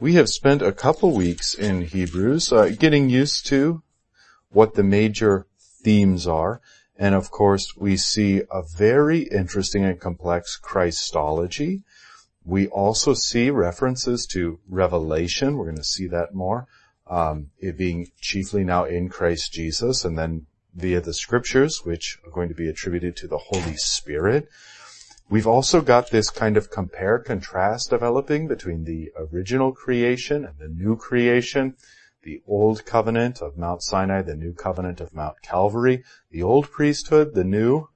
We have spent a couple weeks in Hebrews uh, getting used to what the major themes are. And of course, we see a very interesting and complex Christology. We also see references to Revelation. We're going to see that more. Um, it being chiefly now in Christ Jesus and then via the scriptures, which are going to be attributed to the Holy Spirit. We've also got this kind of compare contrast developing between the original creation and the new creation, the old covenant of Mount Sinai, the new covenant of Mount Calvary, the old priesthood, the new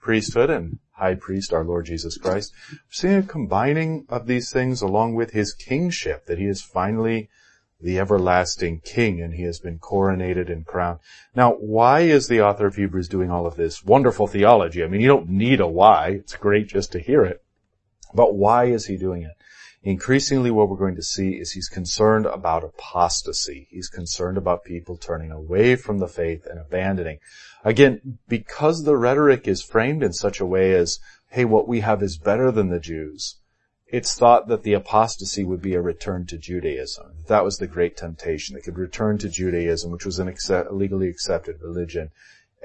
priesthood and high priest, our Lord Jesus Christ. We're seeing a combining of these things along with his kingship, that he is finally the everlasting king and he has been coronated and crowned. Now, why is the author of Hebrews doing all of this wonderful theology? I mean, you don't need a why. It's great just to hear it. But why is he doing it? Increasingly what we're going to see is he's concerned about apostasy. He's concerned about people turning away from the faith and abandoning. Again, because the rhetoric is framed in such a way as, hey, what we have is better than the Jews it's thought that the apostasy would be a return to Judaism. That was the great temptation. They could return to Judaism, which was an accept, legally accepted religion,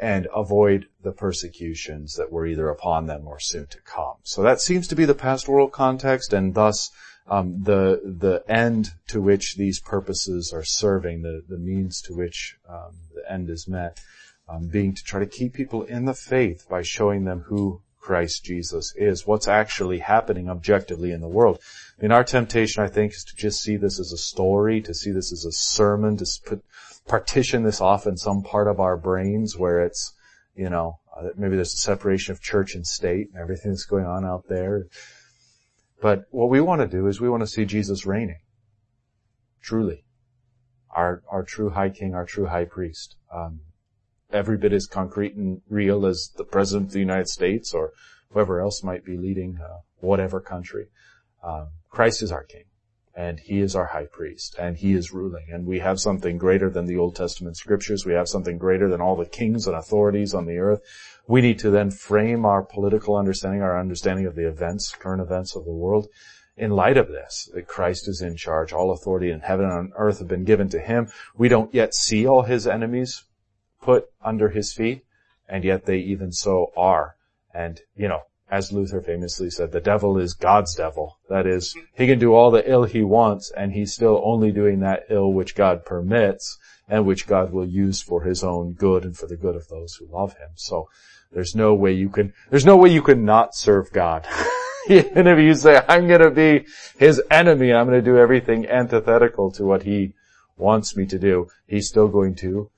and avoid the persecutions that were either upon them or soon to come. So that seems to be the pastoral context, and thus um, the the end to which these purposes are serving, the the means to which um, the end is met, um, being to try to keep people in the faith by showing them who Christ Jesus is, what's actually happening objectively in the world. I mean, our temptation, I think, is to just see this as a story, to see this as a sermon, to put, partition this off in some part of our brains where it's, you know, uh, maybe there's a separation of church and state and everything that's going on out there. But what we want to do is we want to see Jesus reigning. Truly. Our, our true high king, our true high priest. Um, every bit as concrete and real as the president of the United States or whoever else might be leading uh, whatever country. Um, Christ is our King, and He is our High Priest, and He is ruling, and we have something greater than the Old Testament Scriptures. We have something greater than all the kings and authorities on the earth. We need to then frame our political understanding, our understanding of the events, current events of the world, in light of this, that Christ is in charge. All authority in heaven and on earth have been given to Him. We don't yet see all His enemies put under his feet, and yet they even so are. And, you know, as Luther famously said, the devil is God's devil. That is, he can do all the ill he wants, and he's still only doing that ill which God permits, and which God will use for his own good and for the good of those who love him. So, there's no way you can, there's no way you can not serve God. Even if you say, I'm gonna be his enemy, I'm gonna do everything antithetical to what he wants me to do, he's still going to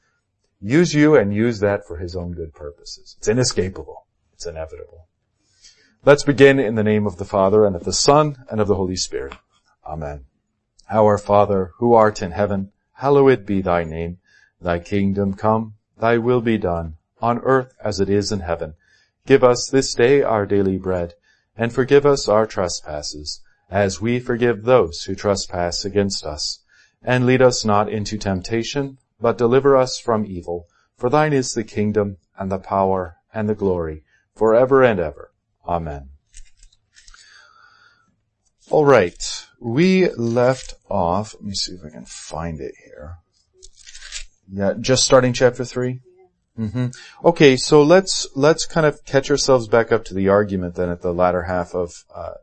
use you and use that for his own good purposes. It's inescapable. It's inevitable. Let's begin in the name of the Father and of the Son and of the Holy Spirit. Amen. Our Father, who art in heaven, hallowed be thy name. Thy kingdom come, thy will be done, on earth as it is in heaven. Give us this day our daily bread, and forgive us our trespasses, as we forgive those who trespass against us. And lead us not into temptation, but deliver us from evil. For thine is the kingdom and the power and the glory forever and ever. Amen. All right. We left off, let me see if I can find it here. Yeah, just starting chapter 3? Mm-hmm. Okay, so let's, let's kind of catch ourselves back up to the argument then at the latter half of, uh,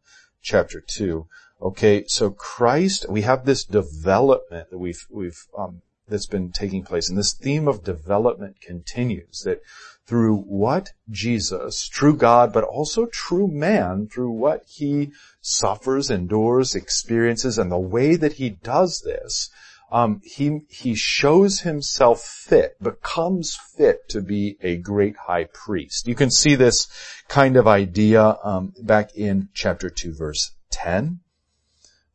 chapter 2. Okay, so Christ, we have this development that we've, we've, um, that's been taking place. And this theme of development continues that through what Jesus, true God, but also true man, through what he suffers, endures, experiences, and the way that he does this, um, he he shows himself fit, becomes fit to be a great high priest. You can see this kind of idea um, back in chapter two, verse ten.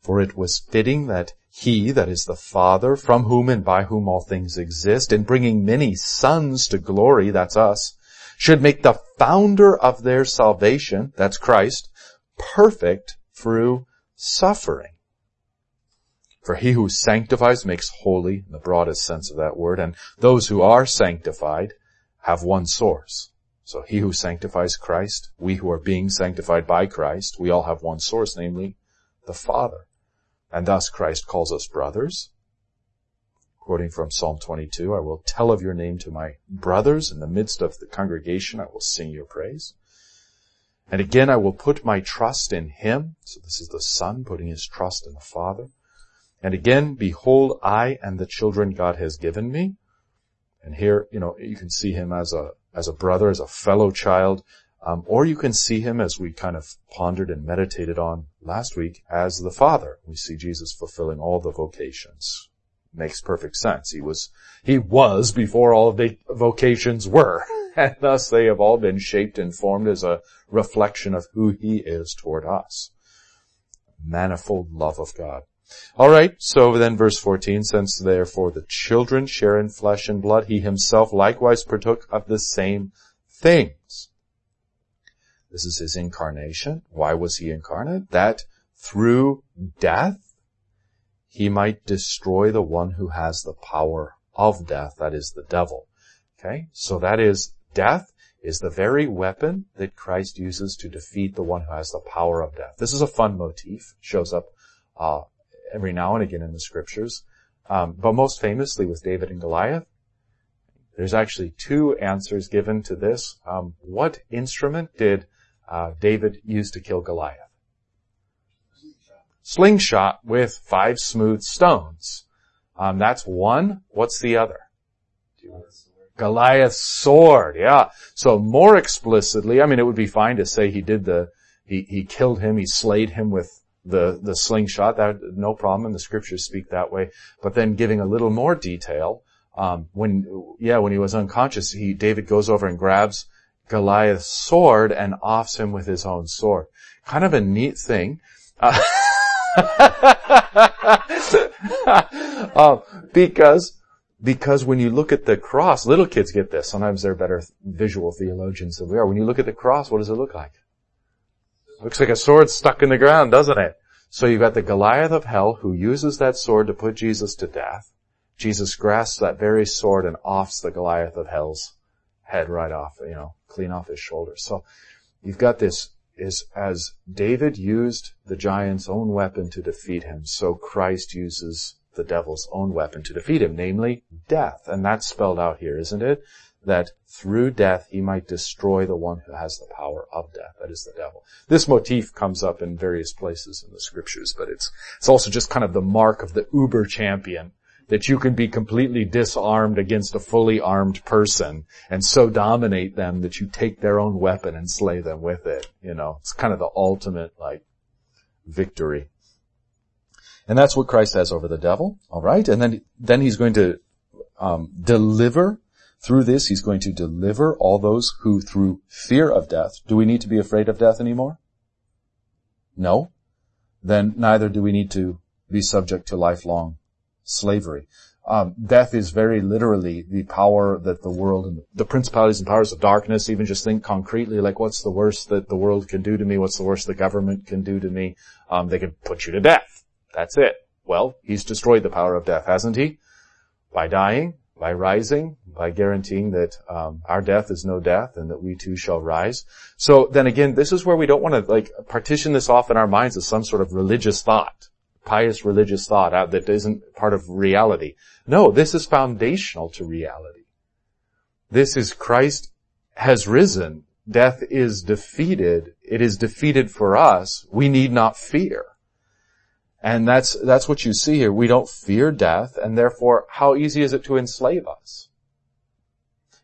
For it was fitting that he, that is the Father, from whom and by whom all things exist, in bringing many sons to glory, that's us, should make the founder of their salvation, that's Christ, perfect through suffering. For he who sanctifies makes holy, in the broadest sense of that word, and those who are sanctified have one source. So he who sanctifies Christ, we who are being sanctified by Christ, we all have one source, namely the Father. And thus Christ calls us brothers. Quoting from Psalm 22, I will tell of your name to my brothers in the midst of the congregation. I will sing your praise. And again, I will put my trust in him. So this is the son putting his trust in the father. And again, behold, I and the children God has given me. And here, you know, you can see him as a, as a brother, as a fellow child, um, or you can see him as we kind of pondered and meditated on last week as the father. We see Jesus fulfilling all the vocations. Makes perfect sense. He was, he was before all the vocations were. And thus they have all been shaped and formed as a reflection of who he is toward us. Manifold love of God. Alright, so then verse 14, since therefore the children share in flesh and blood, he himself likewise partook of the same things. This is his incarnation. Why was he incarnate? That through death, he might destroy the one who has the power of death, that is the devil. Okay? So that is death is the very weapon that Christ uses to defeat the one who has the power of death. This is a fun motif. Shows up uh, every now and again in the scriptures, um, but most famously with David and Goliath. There's actually two answers given to this. Um, what instrument did uh, David used to kill Goliath? slingshot with five smooth stones. Um, that's one. What's the other? Goliath's sword. Yeah. So more explicitly, I mean, it would be fine to say he did the, he, he killed him, he slayed him with the, the slingshot. That, no problem. And the scriptures speak that way. But then giving a little more detail, um, when, yeah, when he was unconscious, he, David goes over and grabs Goliath's sword and offs him with his own sword. Kind of a neat thing. Uh, uh, because, because when you look at the cross, little kids get this. Sometimes they're better visual theologians than we are. When you look at the cross, what does it look like? Looks like a sword stuck in the ground, doesn't it? So you've got the Goliath of hell who uses that sword to put Jesus to death. Jesus grasps that very sword and offs the Goliath of hell's head right off, you know, clean off his shoulders. So you've got this is as David used the giant's own weapon to defeat him, so Christ uses the devil's own weapon to defeat him, namely death. And that's spelled out here, isn't it? That through death he might destroy the one who has the power of death, that is the devil. This motif comes up in various places in the scriptures, but it's, it's also just kind of the mark of the uber champion that you can be completely disarmed against a fully armed person and so dominate them that you take their own weapon and slay them with it. You know, it's kind of the ultimate like victory. And that's what Christ has over the devil. All right. And then, then he's going to, um, deliver through this. He's going to deliver all those who through fear of death. Do we need to be afraid of death anymore? No. Then neither do we need to be subject to lifelong slavery. Um, death is very literally the power that the world and the principalities and powers of darkness, even just think concretely, like what's the worst that the world can do to me? What's the worst the government can do to me? Um, they can put you to death. That's it. Well, he's destroyed the power of death, hasn't he? By dying, by rising, by guaranteeing that um, our death is no death and that we too shall rise. So then again, this is where we don't want to like partition this off in our minds as some sort of religious thought pious religious thought out that isn't part of reality. No, this is foundational to reality. This is Christ has risen. Death is defeated. It is defeated for us. We need not fear. And that's, that's what you see here. We don't fear death, and therefore, how easy is it to enslave us?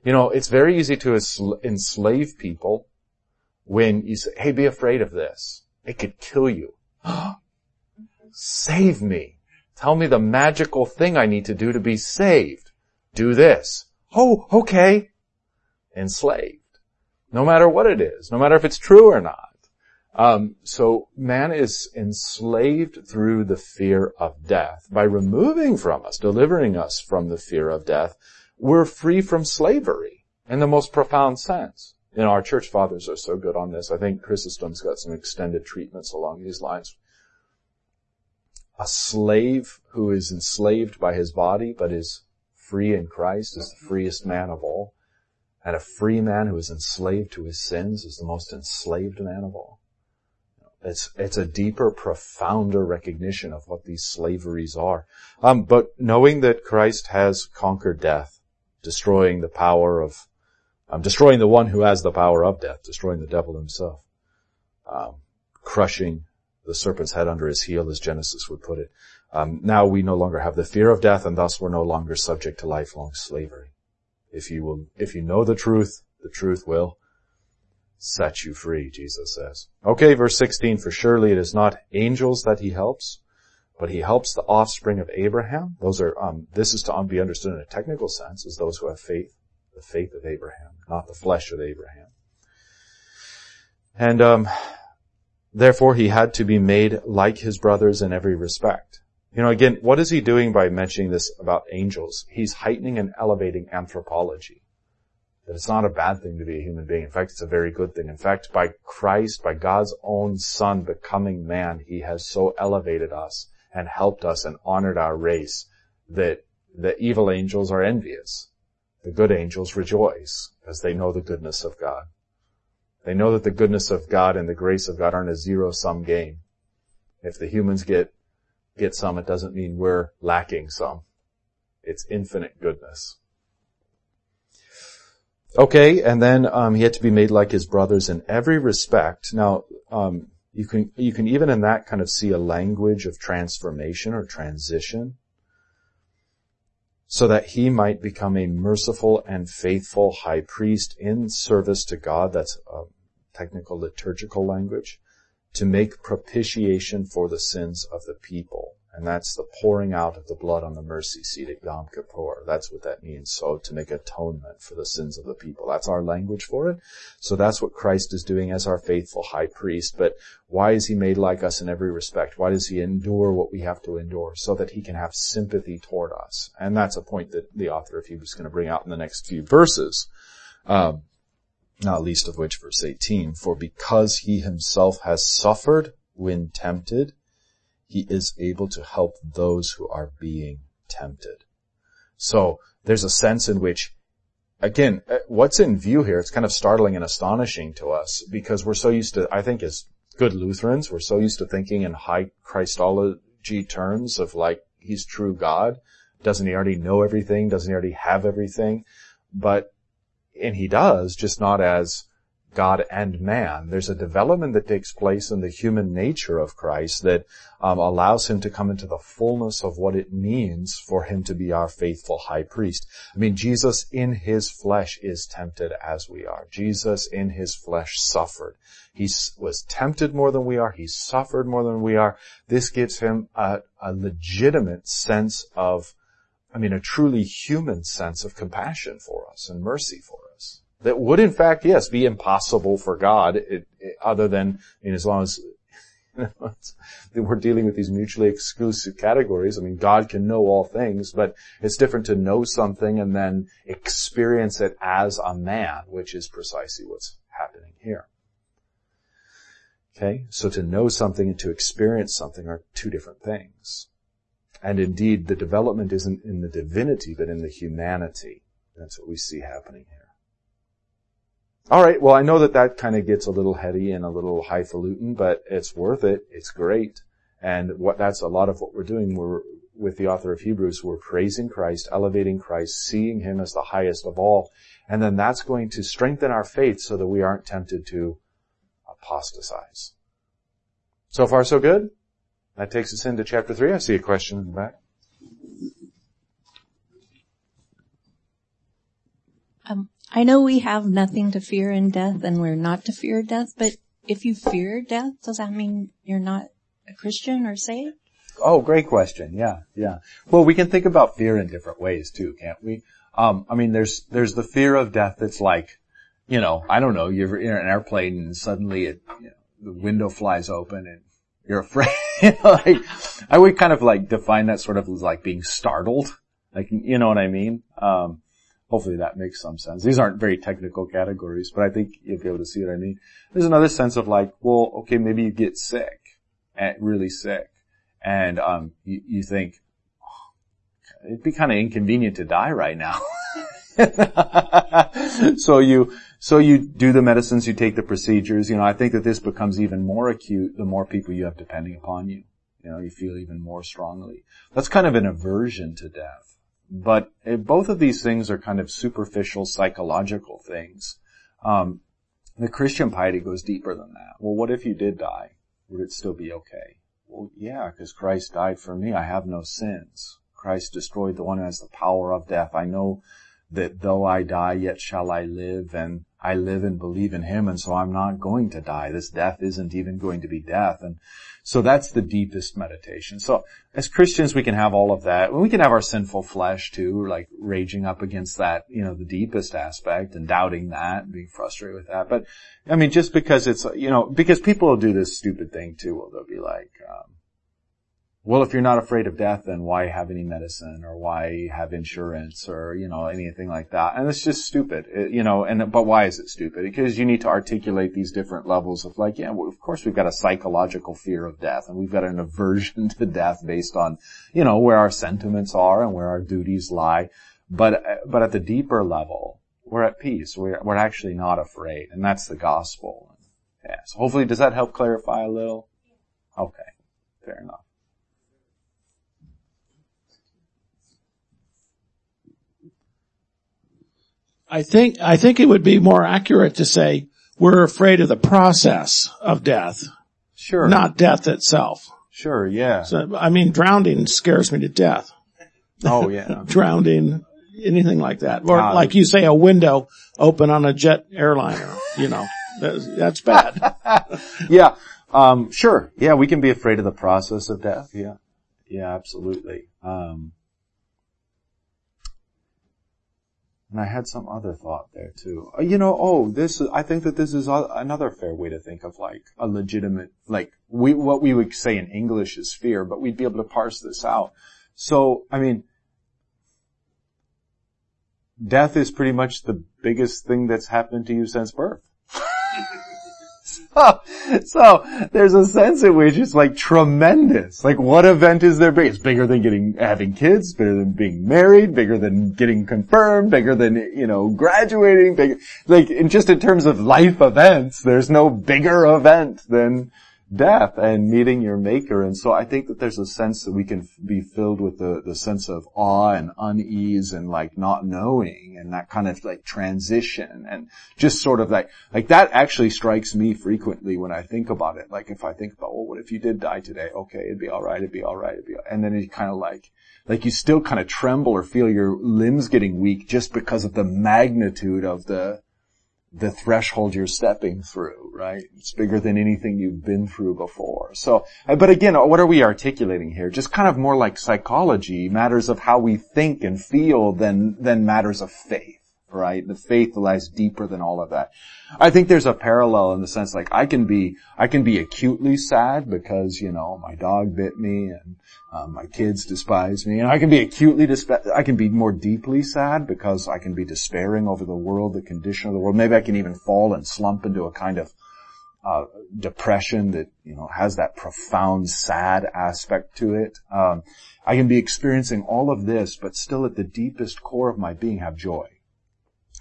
You know, it's very easy to enslave people when you say, hey, be afraid of this. It could kill you. Save me. Tell me the magical thing I need to do to be saved. Do this. Oh, okay. Enslaved. No matter what it is, no matter if it's true or not. Um, so man is enslaved through the fear of death. By removing from us, delivering us from the fear of death, we're free from slavery in the most profound sense. And our church fathers are so good on this. I think Chrysostom's got some extended treatments along these lines a slave who is enslaved by his body but is free in Christ is the freest man of all. And a free man who is enslaved to his sins is the most enslaved man of all. It's, it's a deeper, profounder recognition of what these slaveries are. Um, but knowing that Christ has conquered death, destroying the power of, um, destroying the one who has the power of death, destroying the devil himself, um, crushing the serpent's head under his heel, as Genesis would put it. Um, now we no longer have the fear of death, and thus we're no longer subject to lifelong slavery. If you will, if you know the truth, the truth will set you free, Jesus says. Okay, verse 16, for surely it is not angels that he helps, but he helps the offspring of Abraham. Those are, um, this is to be understood in a technical sense as those who have faith, the faith of Abraham, not the flesh of Abraham. And, um, therefore he had to be made like his brothers in every respect. You know, again, what is he doing by mentioning this about angels? He's heightening and elevating anthropology that it's not a bad thing to be a human being. In fact, it's a very good thing. In fact, by Christ, by God's own son becoming man, he has so elevated us and helped us and honored our race that the evil angels are envious. The good angels rejoice as they know the goodness of God. They know that the goodness of God and the grace of God aren't a zero-sum game. If the humans get, get some, it doesn't mean we're lacking some. It's infinite goodness. Okay, and then um, he had to be made like his brothers in every respect. Now, um, you can you can even in that kind of see a language of transformation or transition, so that he might become a merciful and faithful high priest in service to God. That's technical liturgical language to make propitiation for the sins of the people. And that's the pouring out of the blood on the mercy seat at Yom Kippur. That's what that means. So to make atonement for the sins of the people. That's our language for it. So that's what Christ is doing as our faithful high priest. But why is he made like us in every respect? Why does he endure what we have to endure? So that he can have sympathy toward us. And that's a point that the author of Hebrews is going to bring out in the next few verses. Um, not least of which verse 18, for because he himself has suffered when tempted, he is able to help those who are being tempted. So there's a sense in which, again, uh, what's in view here, it's kind of startling and astonishing to us because we're so used to, I think as good Lutherans, we're so used to thinking in high Christology terms of like, he's true God. Doesn't he already know everything? Doesn't he already have everything? But, and he does, just not as God and man. There's a development that takes place in the human nature of Christ that um, allows him to come into the fullness of what it means for him to be our faithful high priest. I mean, Jesus in his flesh is tempted as we are. Jesus in his flesh suffered. He was tempted more than we are. He suffered more than we are. This gives him a, a legitimate sense of, I mean, a truly human sense of compassion for us and mercy for us that would in fact, yes, be impossible for God, it, it, other than, I mean, as long as you know, we're dealing with these mutually exclusive categories. I mean, God can know all things, but it's different to know something and then experience it as a man, which is precisely what's happening here. Okay, so to know something and to experience something are two different things. And indeed, the development isn't in the divinity, but in the humanity. That's what we see happening here. All right, well, I know that that kind of gets a little heady and a little highfalutin, but it's worth it. It's great. And what that's a lot of what we're doing. We're with the author of Hebrews, we're praising Christ, elevating Christ, seeing Him as the highest of all. And then that's going to strengthen our faith so that we aren't tempted to apostatize. So far so good? That takes us into chapter three. I see a question in the back. Um, I know we have nothing to fear in death and we're not to fear death, but if you fear death, does that mean you're not a Christian or saved? Oh, great question. Yeah, yeah. Well, we can think about fear in different ways too, can't we? Um, I mean, there's, there's the fear of death that's like, you know, I don't know, you're in an airplane and suddenly it, you know, the window flies open and you're afraid. like, I would kind of like define that sort of as like being startled. Like, you know what I mean? Um, Hopefully that makes some sense. These aren't very technical categories, but I think you'll be able to see what I mean. There's another sense of like, well, okay, maybe you get sick, really sick, and um, you, you think oh, it'd be kind of inconvenient to die right now. so you, so you do the medicines, you take the procedures, you know, I think that this becomes even more acute the more people you have depending upon you. You know, you feel even more strongly. That's kind of an aversion to death. But eh, both of these things are kind of superficial psychological things. Um, the Christian piety goes deeper than that. Well, what if you did die? Would it still be okay? Well, yeah, because Christ died for me. I have no sins. Christ destroyed the one who has the power of death. I know that though I die, yet shall I live, and I live and believe in Him, and so I'm not going to die. This death isn't even going to be death. And so that's the deepest meditation. So as Christians, we can have all of that. We can have our sinful flesh too, like raging up against that, you know, the deepest aspect and doubting that and being frustrated with that. But I mean, just because it's, you know, because people will do this stupid thing too. Well, they'll be like, um, well, if you're not afraid of death, then why have any medicine or why have insurance or, you know, anything like that? And it's just stupid, it, you know, and, but why is it stupid? Because you need to articulate these different levels of like, yeah, well, of course we've got a psychological fear of death and we've got an aversion to death based on, you know, where our sentiments are and where our duties lie. But, but at the deeper level, we're at peace. We're, we're actually not afraid. And that's the gospel. Yeah. So hopefully, does that help clarify a little? Okay. Fair enough. I think, I think it would be more accurate to say we're afraid of the process of death. Sure. Not death itself. Sure, yeah. So, I mean, drowning scares me to death. Oh yeah. drowning, anything like that. Or uh, like you say, a window open on a jet airliner, you know, that's, that's bad. yeah. Um, sure. Yeah, we can be afraid of the process of death. Yeah. Yeah, absolutely. Um, And I had some other thought there too. Uh, you know, oh, this, I think that this is another fair way to think of like a legitimate, like we, what we would say in English is fear, but we'd be able to parse this out. So, I mean, death is pretty much the biggest thing that's happened to you since birth. so, so there's a sense in which it's like tremendous. Like what event is there big? It's bigger than getting, having kids, bigger than being married, bigger than getting confirmed, bigger than, you know, graduating, big, like in just in terms of life events, there's no bigger event than death and meeting your maker. And so I think that there's a sense that we can be filled with the, the sense of awe and unease and like not knowing and that kind of like transition and just sort of like, like that actually strikes me frequently when I think about it. Like if I think about, well, what if you did die today? Okay, it'd be alright, it'd be alright, it'd be, and then it kind of like, like you still kind of tremble or feel your limbs getting weak just because of the magnitude of the, the threshold you're stepping through, right? It's bigger than anything you've been through before. So, uh, but again, what are we articulating here? Just kind of more like psychology, matters of how we think and feel than, than matters of faith right? The faith lies deeper than all of that. I think there's a parallel in the sense like I can be, I can be acutely sad because, you know, my dog bit me and um, my kids despise me. And I can be acutely, despa- I can be more deeply sad because I can be despairing over the world, the condition of the world. Maybe I can even fall and slump into a kind of uh, depression that you know has that profound sad aspect to it. Um, I can be experiencing all of this, but still at the deepest core of my being have joy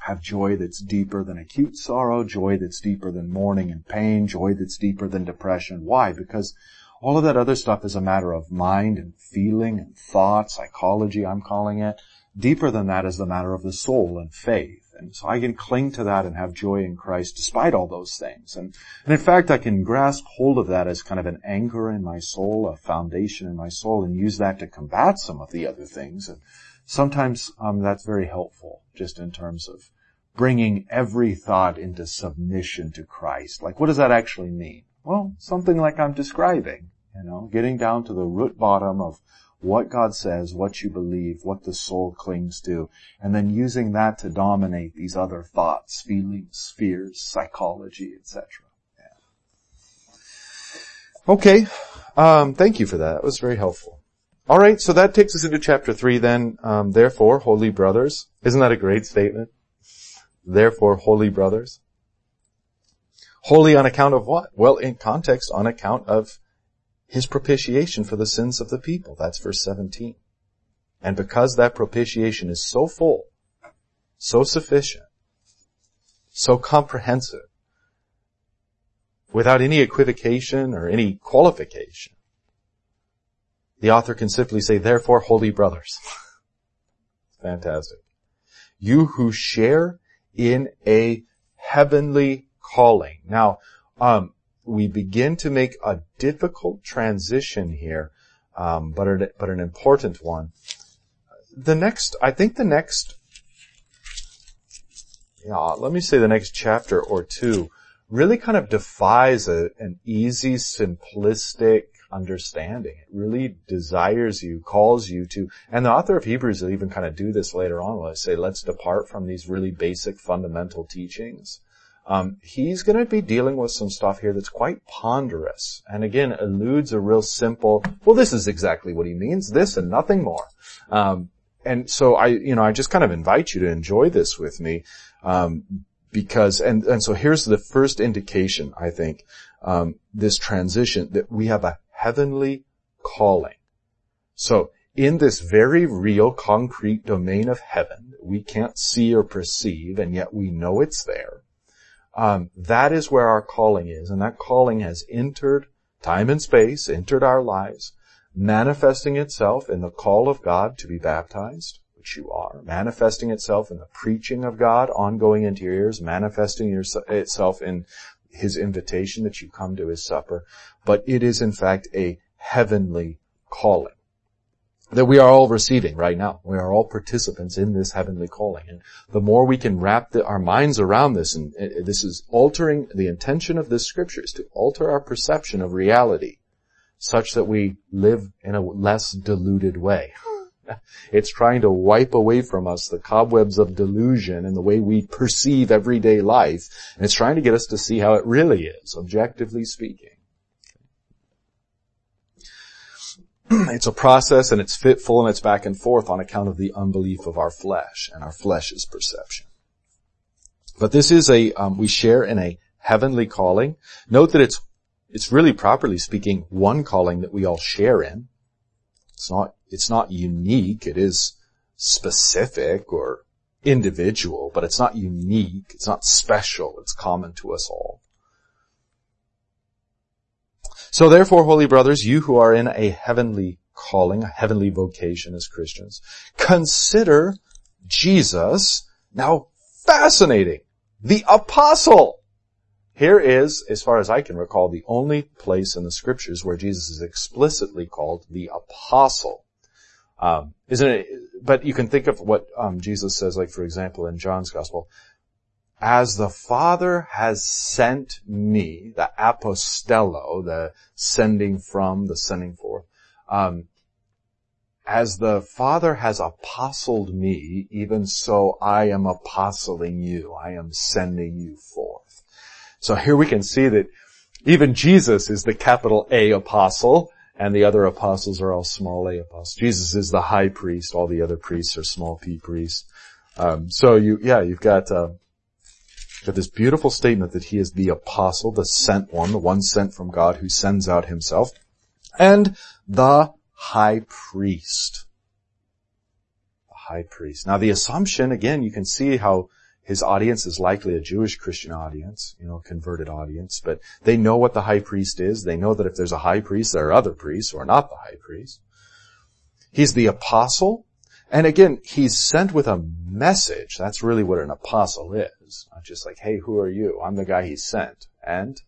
have joy that's deeper than acute sorrow, joy that's deeper than mourning and pain, joy that's deeper than depression. Why? Because all of that other stuff is a matter of mind and feeling and thought, psychology I'm calling it. Deeper than that is the matter of the soul and faith. And so I can cling to that and have joy in Christ despite all those things. And, and in fact, I can grasp hold of that as kind of an anchor in my soul, a foundation in my soul, and use that to combat some of the other things. And sometimes um, that's very helpful, just in terms of bringing every thought into submission to Christ. Like, what does that actually mean? Well, something like I'm describing, you know, getting down to the root bottom of what God says, what you believe, what the soul clings to, and then using that to dominate these other thoughts, feelings, fears, psychology, etc. Yeah. Okay, um, thank you for that. That was very helpful. All right, so that takes us into chapter three. Then, um, therefore, holy brothers, isn't that a great statement? Therefore, holy brothers. Holy on account of what? Well, in context, on account of his propitiation for the sins of the people. That's verse 17. And because that propitiation is so full, so sufficient, so comprehensive, without any equivocation or any qualification. The author can simply say, therefore, holy brothers. Fantastic. You who share in a heavenly calling. Now, um, we begin to make a difficult transition here, um, but, a, but an important one. The next, I think the next, yeah, let me say the next chapter or two really kind of defies a, an easy, simplistic understanding. It really desires you, calls you to, and the author of Hebrews will even kind of do this later on when I say, let's depart from these really basic fundamental teachings. Um, he's going to be dealing with some stuff here that's quite ponderous, and again eludes a real simple. Well, this is exactly what he means. This and nothing more. Um, and so I, you know, I just kind of invite you to enjoy this with me, um, because and and so here's the first indication I think um, this transition that we have a heavenly calling. So in this very real concrete domain of heaven, we can't see or perceive, and yet we know it's there. Um, that is where our calling is, and that calling has entered time and space, entered our lives, manifesting itself in the call of God to be baptized, which you are, manifesting itself in the preaching of God ongoing into your ears, manifesting itself in his invitation that you come to his supper, but it is in fact a heavenly calling that we are all receiving right now. We are all participants in this heavenly calling. And the more we can wrap the, our minds around this, and uh, this is altering, the intention of this scripture is to alter our perception of reality such that we live in a less deluded way. It's trying to wipe away from us the cobwebs of delusion and the way we perceive everyday life. And it's trying to get us to see how it really is, objectively speaking. it's a process and it's fitful and it's back and forth on account of the unbelief of our flesh and our flesh's perception. But this is a, um, we share in a heavenly calling. Note that it's, it's really properly speaking one calling that we all share in. It's not it's not unique. It is specific or individual, but it's not unique. It's not special. It's common to us all. So therefore, holy brothers, you who are in a heavenly calling, a heavenly vocation as Christians, consider Jesus, now fascinating, the apostle. Here is, as far as I can recall, the only place in the scriptures where Jesus is explicitly called the apostle. Um, isn't it? But you can think of what um, Jesus says, like for example, in John's Gospel, as the Father has sent me, the apostello, the sending from, the sending forth, um, as the Father has apostled me, even so I am apostling you. I am sending you forth. So here we can see that even Jesus is the capital A apostle, and the other apostles are all small a apostles. Jesus is the high priest. All the other priests are small p priests. Um, so you, yeah, you've got, uh, got this beautiful statement that he is the apostle, the sent one, the one sent from God who sends out himself, and the high priest. The high priest. Now the assumption, again, you can see how his audience is likely a Jewish Christian audience, you know, converted audience, but they know what the high priest is. They know that if there's a high priest, there are other priests who are not the high priest. He's the apostle. And again, he's sent with a message. That's really what an apostle is. Not just like, hey, who are you? I'm the guy he sent. And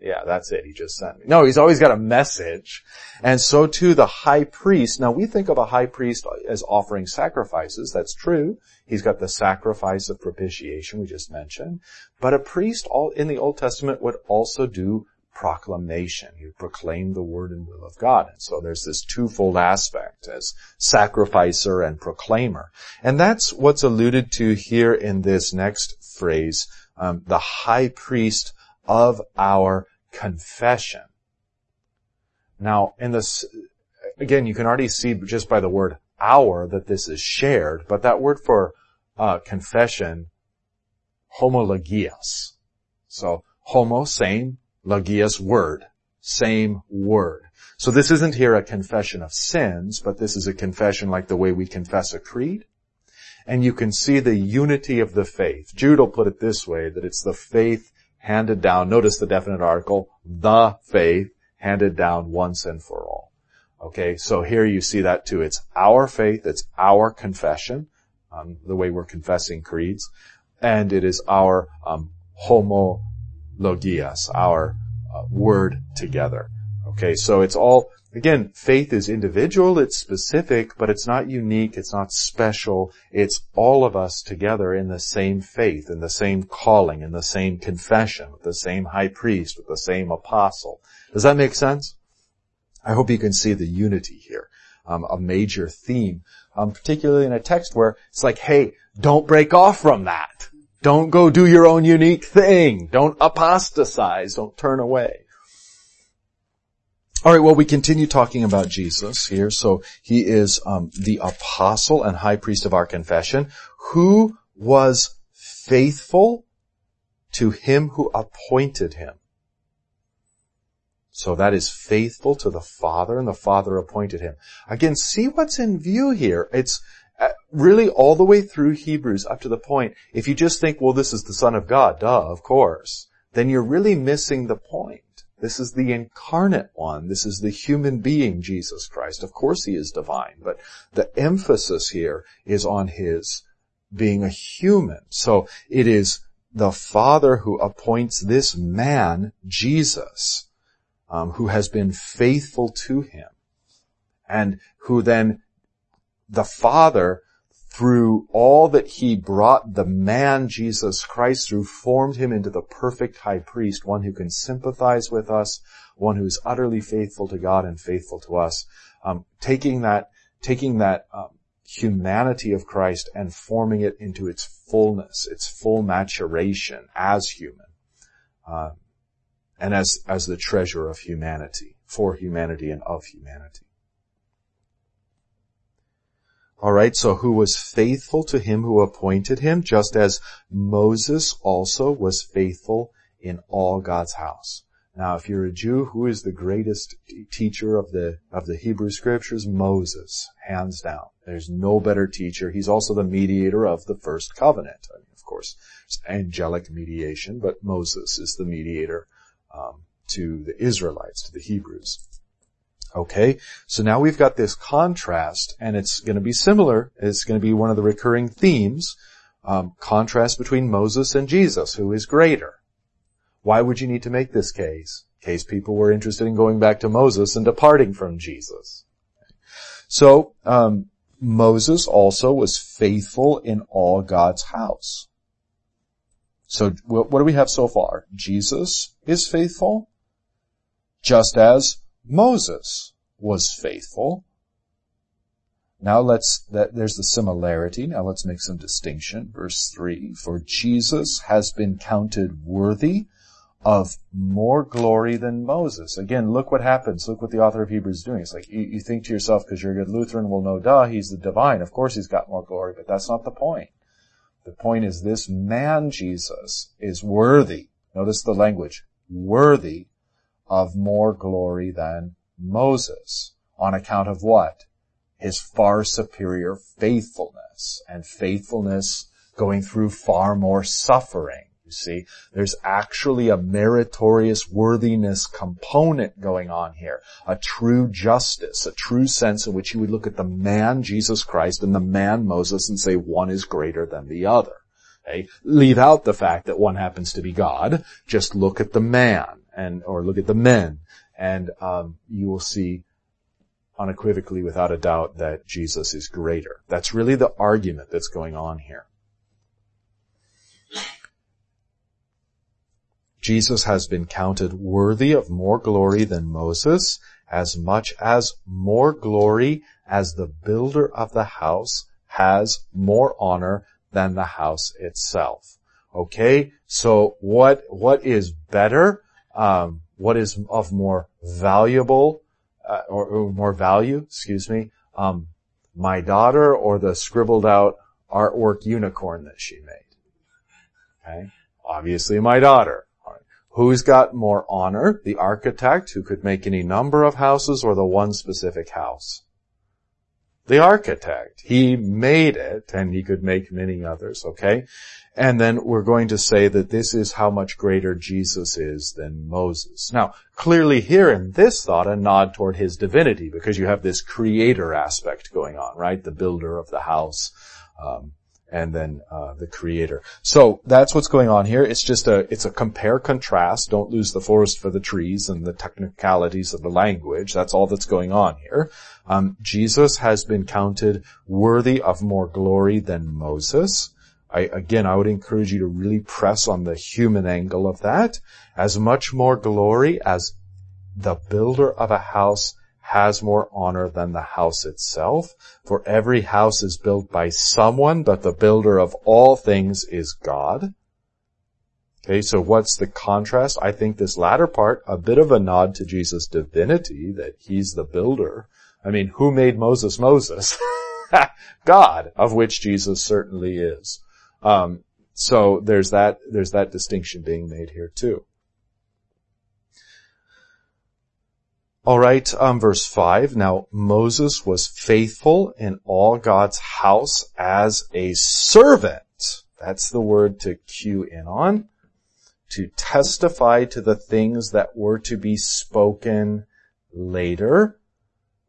yeah, that's it. He just sent me. No, he's always got a message. And so too the high priest. Now we think of a high priest as offering sacrifices. That's true. He's got the sacrifice of propitiation we just mentioned. But a priest in the Old Testament would also do proclamation. He would proclaim the word and will of God. And so there's this twofold aspect as sacrificer and proclaimer. And that's what's alluded to here in this next phrase, um, the high priest of our confession. Now, in this, again, you can already see just by the word our that this is shared, but that word for uh, confession, homologias. So, homo, same, logias, word, same word. So this isn't here a confession of sins, but this is a confession like the way we confess a creed. and you can see the unity of the faith. Jude will put it this way, that it's the faith handed down, notice the definite article, the faith handed down once and for all. Okay, so here you see that too. It's our faith, it's our confession, um, the way we're confessing creeds, and it is our um, homologias, our uh, word together. Okay, so it's all, again, faith is individual, it's specific, but it's not unique, it's not special, it's all of us together in the same faith, in the same calling, in the same confession, with the same high priest, with the same apostle. Does that make sense? I hope you can see the unity here, um, a major theme, um, particularly in a text where it's like, hey, don't break off from that. Don't go do your own unique thing. Don't apostatize. Don't turn away. All right. Well, we continue talking about Jesus here. So he is um, the apostle and high priest of our confession, who was faithful to him who appointed him. So that is faithful to the Father and the Father appointed him. Again, see what's in view here. It's uh, really all the way through Hebrews up to the point, if you just think, well, this is the Son of God, duh, of course, then you're really missing the point. This is the incarnate one. This is the human being, Jesus Christ. Of course he is divine, but the emphasis here is on his being a human. So it is the Father who appoints this man, Jesus, um, who has been faithful to him and who then the Father through all that he brought the man Jesus Christ through formed him into the perfect high priest, one who can sympathize with us, one who's utterly faithful to God and faithful to us. Um, taking that, taking that um, humanity of Christ and forming it into its fullness, its full maturation as human, uh, and as as the treasure of humanity, for humanity and of humanity. Alright, so who was faithful to him who appointed him, just as Moses also was faithful in all God's house. Now, if you're a Jew, who is the greatest teacher of the, of the Hebrew scriptures? Moses, hands down. There's no better teacher. He's also the mediator of the first covenant. I mean, of course, it's angelic mediation, but Moses is the mediator um, to the Israelites, to the Hebrews. Okay, so now we've got this contrast, and it's going to be similar. It's going to be one of the recurring themes. Um, contrast between Moses and Jesus, who is greater. Why would you need to make this case? In case people were interested in going back to Moses and departing from Jesus. So um, Moses also was faithful in all God's house. So what do we have so far? Jesus is faithful, just as Moses was faithful. Now let's, that, there's the similarity. Now let's make some distinction. Verse 3, for Jesus has been counted worthy of more glory than Moses. Again, look what happens. Look what the author of Hebrews is doing. It's like, you, you think to yourself, because you're a good Lutheran, well, no, duh, he's the divine. Of course he's got more glory, but that's not the point. The point is this man, Jesus, is worthy. Notice the language. Worthy of more glory than Moses. On account of what? His far superior faithfulness and faithfulness going through far more suffering. You see, there's actually a meritorious worthiness component going on here. A true justice, a true sense in which you would look at the man Jesus Christ and the man Moses and say one is greater than the other. Okay? Leave out the fact that one happens to be God. Just look at the man and or look at the men, and um, you will see unequivocally, without a doubt, that Jesus is greater. That's really the argument that's going on here. Jesus has been counted worthy of more glory than Moses, as much as more glory as the builder of the house has more honor than the house itself. Okay, so what, what is better? Um, what is of more valuable uh, or, or, more value, excuse me, um, my daughter or the scribbled out artwork unicorn that she made. Okay, obviously my daughter. Who's got more honor? The architect who could make any number of houses or the one specific house? the architect. He made it and he could make many others, okay? And then we're going to say that this is how much greater Jesus is than Moses. Now, clearly here in this thought, a nod toward his divinity, because you have this creator aspect going on, right? The builder of the house, um, and then uh, the creator. So that's what's going on here. It's just a it's a compare contrast. Don't lose the forest for the trees and the technicalities of the language. That's all that's going on here. Um, Jesus has been counted worthy of more glory than Moses. I, again, I would encourage you to really press on the human angle of that. As much more glory as the builder of a house has more honor than the house itself. For every house is built by someone, but the builder of all things is God. Okay, so what's the contrast? I think this latter part, a bit of a nod to Jesus' divinity, that he's the builder. I mean, who made Moses Moses? God, of which Jesus certainly is. Um, so there's that, there's that distinction being made here too. All right, um, verse five. Now Moses was faithful in all God's house as a servant. That's the word to cue in on. To testify to the things that were to be spoken later.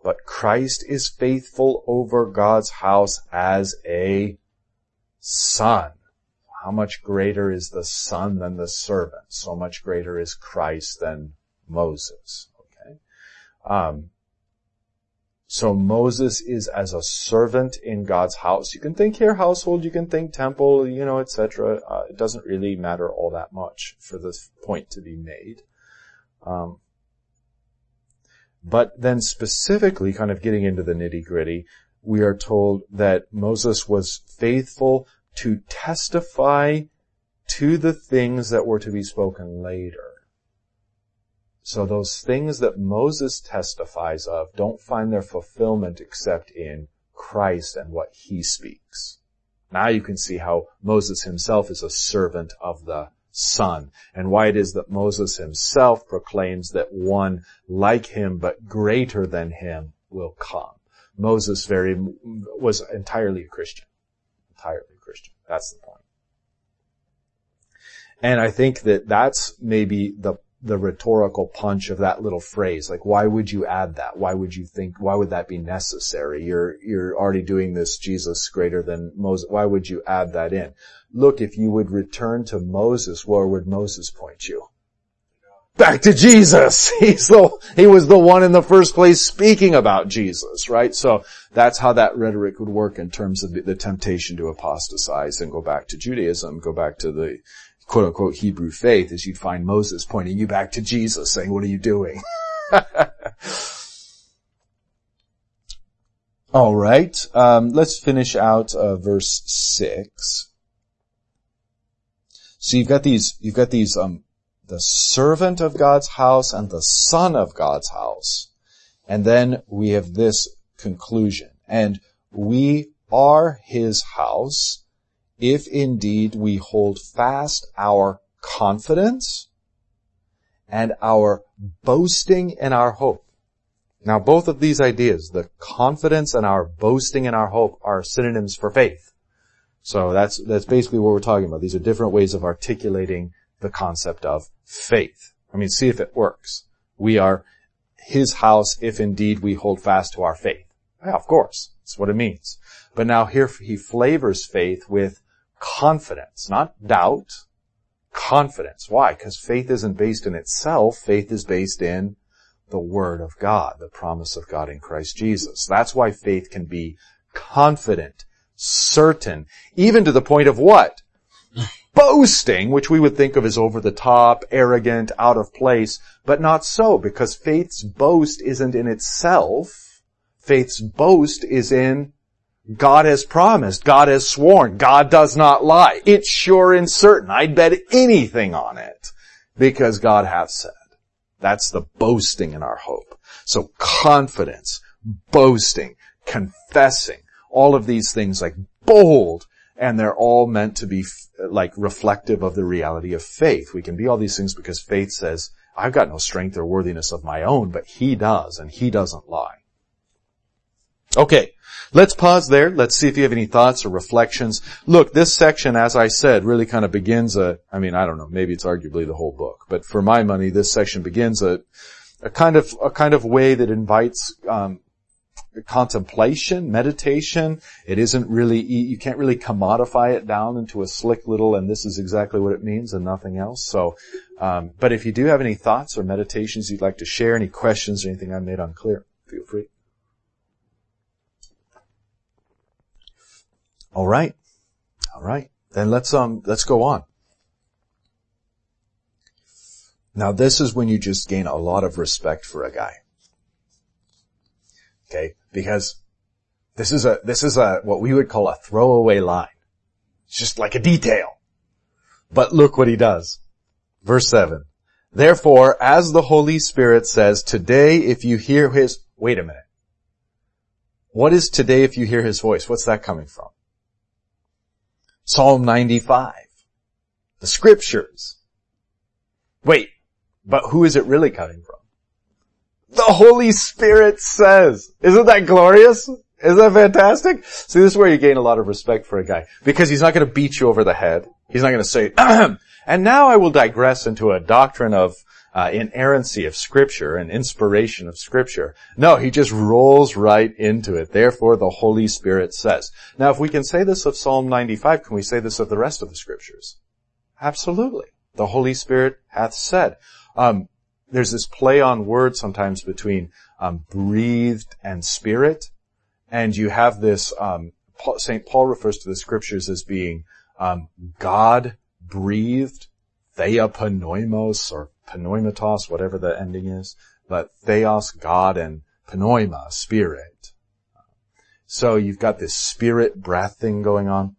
But Christ is faithful over God's house as a son. How much greater is the son than the servant? So much greater is Christ than Moses. Um, so Moses is as a servant in God's house. You can think here household, you can think temple, you know, etc. Uh, it doesn't really matter all that much for this point to be made. Um, but then specifically, kind of getting into the nitty gritty, we are told that Moses was faithful to testify to the things that were to be spoken later. So those things that Moses testifies of don't find their fulfillment except in Christ and what he speaks. Now you can see how Moses himself is a servant of the Son and why it is that Moses himself proclaims that one like him but greater than him will come. Moses very, was entirely a Christian. Entirely Christian. That's the point. And I think that that's maybe the the rhetorical punch of that little phrase. Like, why would you add that? Why would you think, why would that be necessary? You're, you're already doing this Jesus greater than Moses. Why would you add that in? Look, if you would return to Moses, where would Moses point you? Back to Jesus. He's the, he was the one in the first place speaking about Jesus, right? So that's how that rhetoric would work in terms of the, temptation to apostatize and go back to Judaism, go back to the, quote unquote Hebrew faith is you'd find Moses pointing you back to Jesus saying, what are you doing? All right. Um, let's finish out uh, verse six. So you've got these, you've got these, um, the servant of God's house and the son of God's house. And then we have this conclusion. And we are his house if indeed we hold fast our confidence and our boasting in our hope. Now both of these ideas, the confidence and our boasting in our hope are synonyms for faith. So that's, that's basically what we're talking about. These are different ways of articulating the concept of faith. I mean, see if it works. We are his house if indeed we hold fast to our faith. Yeah, of course. That's what it means. But now here he flavors faith with confidence, not doubt, confidence. Why? Because faith isn't based in itself. Faith is based in the Word of God, the promise of God in Christ Jesus. That's why faith can be confident, certain, even to the point of what? Boasting, which we would think of as over the top, arrogant, out of place, but not so, because faith's boast isn't in itself. Faith's boast is in God has promised. God has sworn. God does not lie. It's sure and certain. I'd bet anything on it because God hath said. That's the boasting in our hope. So confidence, boasting, confessing, all of these things like bold, and they're all meant to be like reflective of the reality of faith. We can be all these things because faith says, I've got no strength or worthiness of my own, but he does, and he doesn't lie. Okay. Let's pause there. Let's see if you have any thoughts or reflections. Look, this section, as I said, really kind of begins a, I mean, I don't know, maybe it's arguably the whole book, but for my money, this section begins a, a kind of, a kind of way that invites, um, contemplation, meditation. It isn't really, you can't really commodify it down into a slick little, and this is exactly what it means and nothing else. So, um, but if you do have any thoughts or meditations you'd like to share, any questions or anything I made unclear, feel free. All right. All right. Then let's, um, let's go on. Now this is when you just gain a lot of respect for a guy. Okay. Because this is a, this is a, what we would call a throwaway line. It's just like a detail. But look what he does. Verse seven. Therefore, as the Holy Spirit says, today if you hear his, wait a minute. What is today if you hear his voice? What's that coming from? Psalm 95. The scriptures. Wait, but who is it really coming from? The Holy Spirit says. Isn't that glorious? Isn't that fantastic? See, this is where you gain a lot of respect for a guy. Because he's not going to beat you over the head. He's not going to say, and now I will digress into a doctrine of uh, inerrancy of scripture and inspiration of scripture. No, he just rolls right into it. Therefore, the Holy Spirit says. Now, if we can say this of Psalm 95, can we say this of the rest of the scriptures? Absolutely. The Holy Spirit hath said. Um, there's this play on words sometimes between um, breathed and spirit, and you have this. Um, Saint Paul refers to the scriptures as being um, God breathed, theopneumos or pneumatos, whatever the ending is, but theos, God, and pneuma, spirit. So you've got this spirit breath thing going on.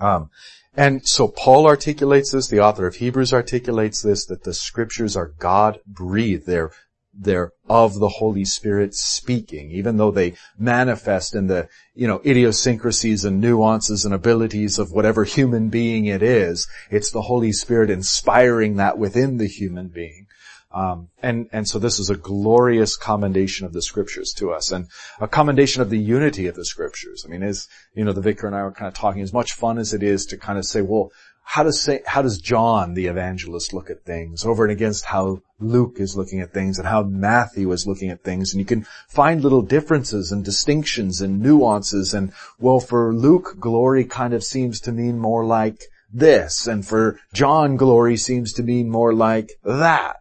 Um, and so Paul articulates this, the author of Hebrews articulates this, that the scriptures are God breathed. They're, they're of the Holy Spirit speaking, even though they manifest in the, you know, idiosyncrasies and nuances and abilities of whatever human being it is. It's the Holy Spirit inspiring that within the human being. Um, and and so this is a glorious commendation of the scriptures to us, and a commendation of the unity of the scriptures. I mean, as you know, the vicar and I were kind of talking. As much fun as it is to kind of say, well, how does say, how does John the evangelist look at things over and against how Luke is looking at things and how Matthew is looking at things, and you can find little differences and distinctions and nuances. And well, for Luke, glory kind of seems to mean more like this, and for John, glory seems to mean more like that.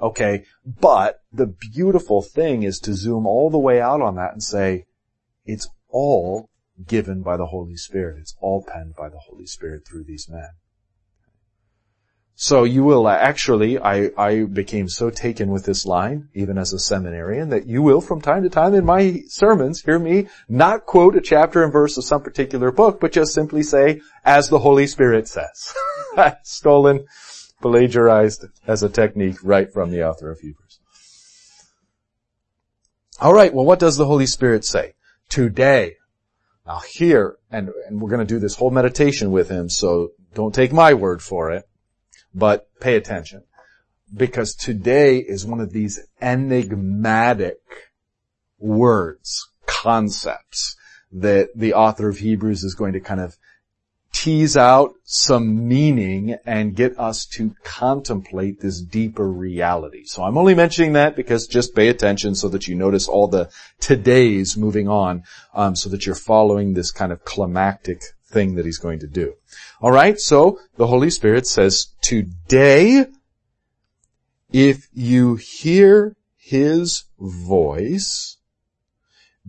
Okay, but the beautiful thing is to zoom all the way out on that and say, it's all given by the Holy Spirit. It's all penned by the Holy Spirit through these men. So you will uh, actually, I, I became so taken with this line, even as a seminarian, that you will from time to time in my sermons hear me not quote a chapter and verse of some particular book, but just simply say, as the Holy Spirit says. Stolen plagiarized as a technique right from the author of Hebrews. All right, well what does the Holy Spirit say? Today. Now here, and, and we're going to do this whole meditation with him, so don't take my word for it, but pay attention. Because today is one of these enigmatic words, concepts, that the author of Hebrews is going to kind of tease out some meaning and get us to contemplate this deeper reality. So I'm only mentioning that because just pay attention so that you notice all the todays moving on, um, so that you're following this kind of climactic thing that he's going to do. All right, so the Holy Spirit says, today, if you hear his voice,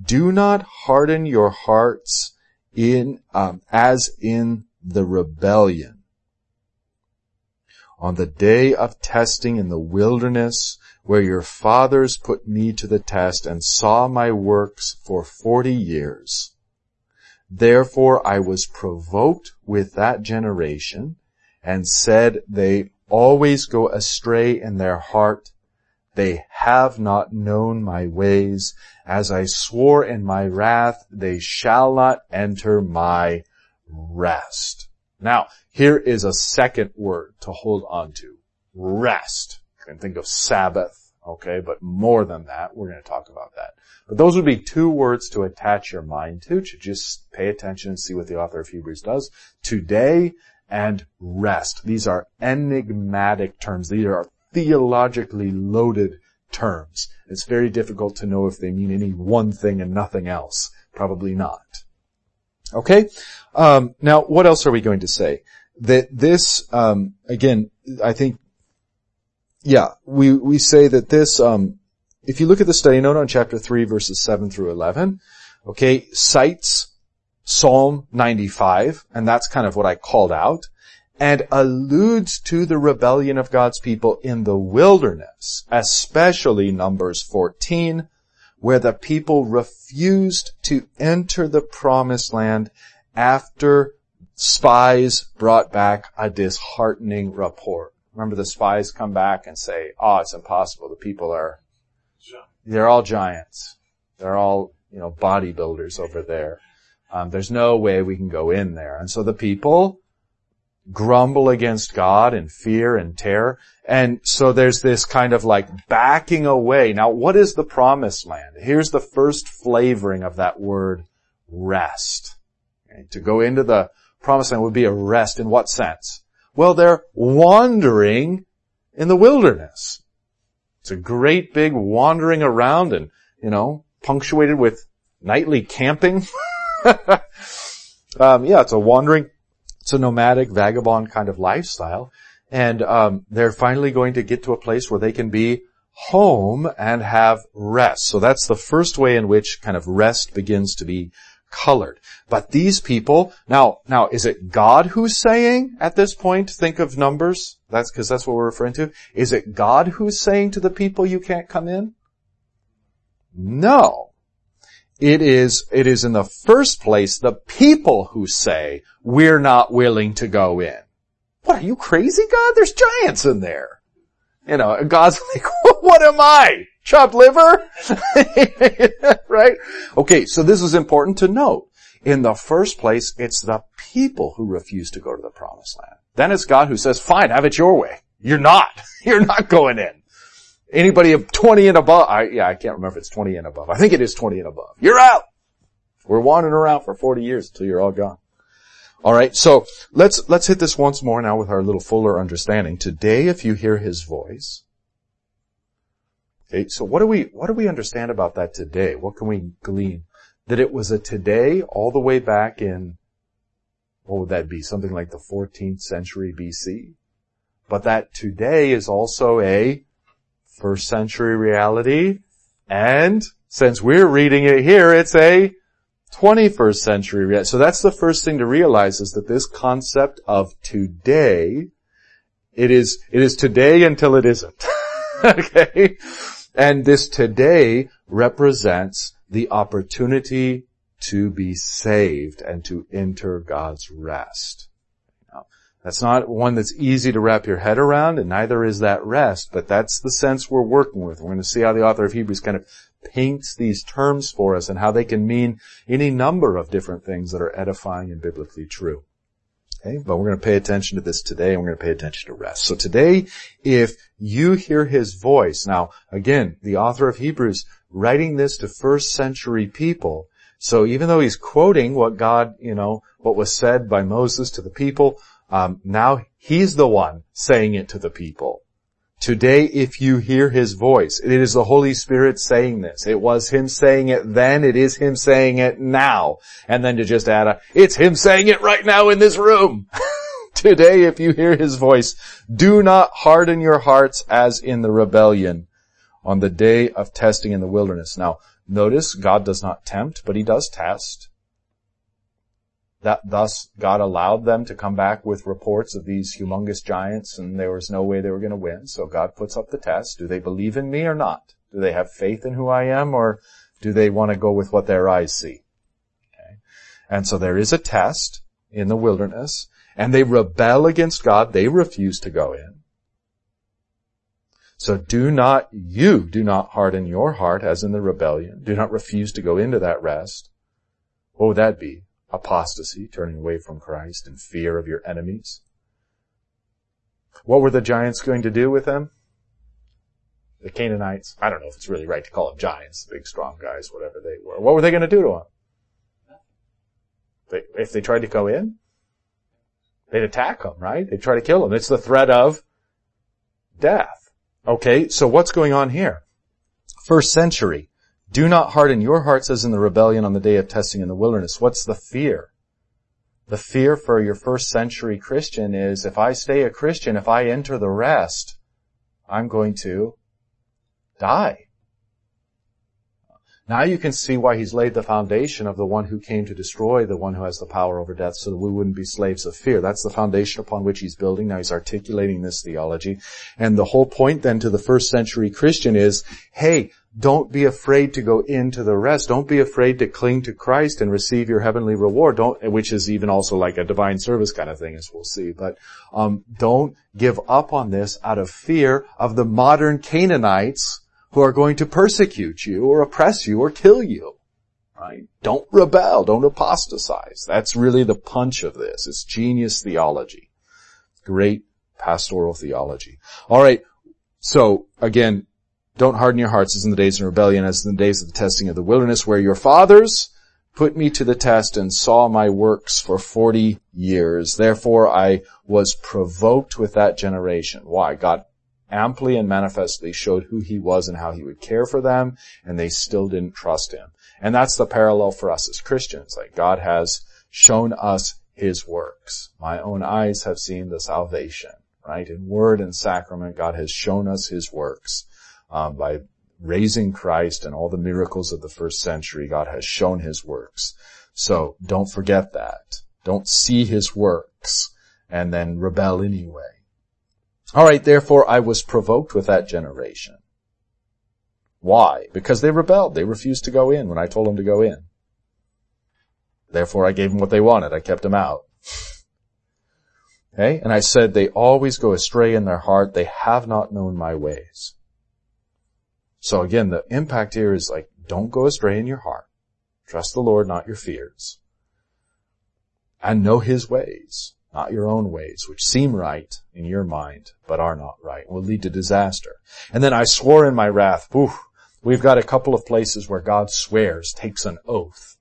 do not harden your hearts in um, as in the rebellion. On the day of testing in the wilderness, where your fathers put me to the test and saw my works for forty years. Therefore I was provoked with that generation and said they always go astray in their heart they have not known my ways. As I swore in my wrath, they shall not enter my rest. Now, here is a second word to hold on to. Rest. You can think of Sabbath, Okay, but more than that, we're going to talk about that. But those would be two words to attach your mind to, to just pay attention and see what the author of Hebrews does. Today and rest. These are enigmatic terms. These are theologically loaded terms. It's very difficult to know if they mean any one thing and nothing else. Probably not. Okay? Um, now, what else are we going to say? That this, um, again, I think yeah, we, we say that this, um, if you look at the study note on chapter 3 verses 7 through 11, okay, cites Psalm 95, and that's kind of what I called out, and alludes to the rebellion of God's people in the wilderness, especially Numbers 14, where the people refused to enter the promised land after spies brought back a disheartening report. Remember the spies come back and say, oh, it's impossible. The people are, they're all giants. They're all, you know, bodybuilders over there. Um, there's no way we can go in there. And so the people grumble against God in fear and terror. And so there's this kind of like backing away. Now what is the promised land? Here's the first flavoring of that word rest. Okay? To go into the promised land would be a rest in what sense? Well, they're wandering in the wilderness. It's a great big wandering around and, you know, punctuated with nightly camping. um, yeah, it's a wandering, it's a nomadic, vagabond kind of lifestyle. And um, they're finally going to get to a place where they can be home and have rest. So that's the first way in which kind of rest begins to be colored. But these people, now, now, is it God who's saying at this point, think of numbers? That's because that's what we're referring to. Is it God who's saying to the people you can't come in? No. It is, it is in the first place the people who say, we're not willing to go in. What are you crazy, God? There's giants in there. You know, God's like, what am I? chopped liver? right? Okay, so this is important to note. In the first place, it's the people who refuse to go to the promised land. Then it's God who says, fine, have it your way. You're not. You're not going in. Anybody of 20 and above, I, yeah, I can't remember if it's 20 and above. I think it is 20 and above. You're out. We're wandering around for 40 years until you're all gone. Alright, so let's, let's hit this once more now with our little fuller understanding. Today, if you hear His voice, Okay, so what do we, what do we understand about that today? What can we glean? That it was a today all the way back in, what would that be? Something like the 14th century BC. But that today is also a first century reality. And since we're reading it here, it's a 21st century reality. So that's the first thing to realize is that this concept of today, it is, it is today until it isn't. okay? And this today represents the opportunity to be saved and to enter God's rest. That's not one that's easy to wrap your head around, and neither is that rest, but that's the sense we're working with. We're going to see how the author of Hebrews kind of paints these terms for us and how they can mean any number of different things that are edifying and biblically true. Okay, but we're going to pay attention to this today and we're going to pay attention to rest. So today, if you hear his voice, now again, the author of Hebrews writing this to first century people, so even though he's quoting what God, you know, what was said by Moses to the people, um, now he's the one saying it to the people. Today, if you hear His voice, it is the Holy Spirit saying this. It was Him saying it then, it is Him saying it now. And then to just add a, it's Him saying it right now in this room. Today, if you hear His voice, do not harden your hearts as in the rebellion on the day of testing in the wilderness. Now, notice God does not tempt, but He does test. That thus God allowed them to come back with reports of these humongous giants and there was no way they were going to win. So God puts up the test. Do they believe in me or not? Do they have faith in who I am or do they want to go with what their eyes see? Okay. And so there is a test in the wilderness and they rebel against God. They refuse to go in. So do not, you do not harden your heart as in the rebellion. Do not refuse to go into that rest. What would that be? Apostasy, turning away from Christ and fear of your enemies. What were the giants going to do with them? the Canaanites, I don't know if it's really right to call them giants, big strong guys, whatever they were. What were they going to do to them? They, if they tried to go in, they'd attack them, right? They'd try to kill them. It's the threat of death. Okay, so what's going on here? First century. Do not harden your hearts as in the rebellion on the day of testing in the wilderness. What's the fear? The fear for your first century Christian is if I stay a Christian, if I enter the rest, I'm going to die. Now you can see why he's laid the foundation of the one who came to destroy the one who has the power over death so that we wouldn't be slaves of fear. That's the foundation upon which he's building. Now he's articulating this theology. And the whole point then to the first century Christian is, hey, don't be afraid to go into the rest. Don't be afraid to cling to Christ and receive your heavenly reward. Don't, which is even also like a divine service kind of thing, as we'll see. But um, don't give up on this out of fear of the modern Canaanites who are going to persecute you or oppress you or kill you. Right? Don't rebel. Don't apostatize. That's really the punch of this. It's genius theology. Great pastoral theology. All right. So again, don't harden your hearts as in the days of rebellion, as in the days of the testing of the wilderness, where your fathers put me to the test and saw my works for forty years. Therefore I was provoked with that generation. Why? God amply and manifestly showed who he was and how he would care for them, and they still didn't trust him. And that's the parallel for us as Christians. Like God has shown us his works. My own eyes have seen the salvation, right? In word and sacrament, God has shown us his works um, by raising Christ and all the miracles of the first century, God has shown his works. So don't forget that. Don't see his works and then rebel anyway. Alright, therefore I was provoked with that generation. Why? Because they rebelled. They refused to go in when I told them to go in. Therefore I gave them what they wanted. I kept them out. okay? And I said, they always go astray in their heart. They have not known my ways. So again, the impact here is like, don't go astray in your heart. Trust the Lord, not your fears. And know His ways, not your own ways, which seem right in your mind, but are not right, will lead to disaster. And then I swore in my wrath, we've got a couple of places where God swears, takes an oath.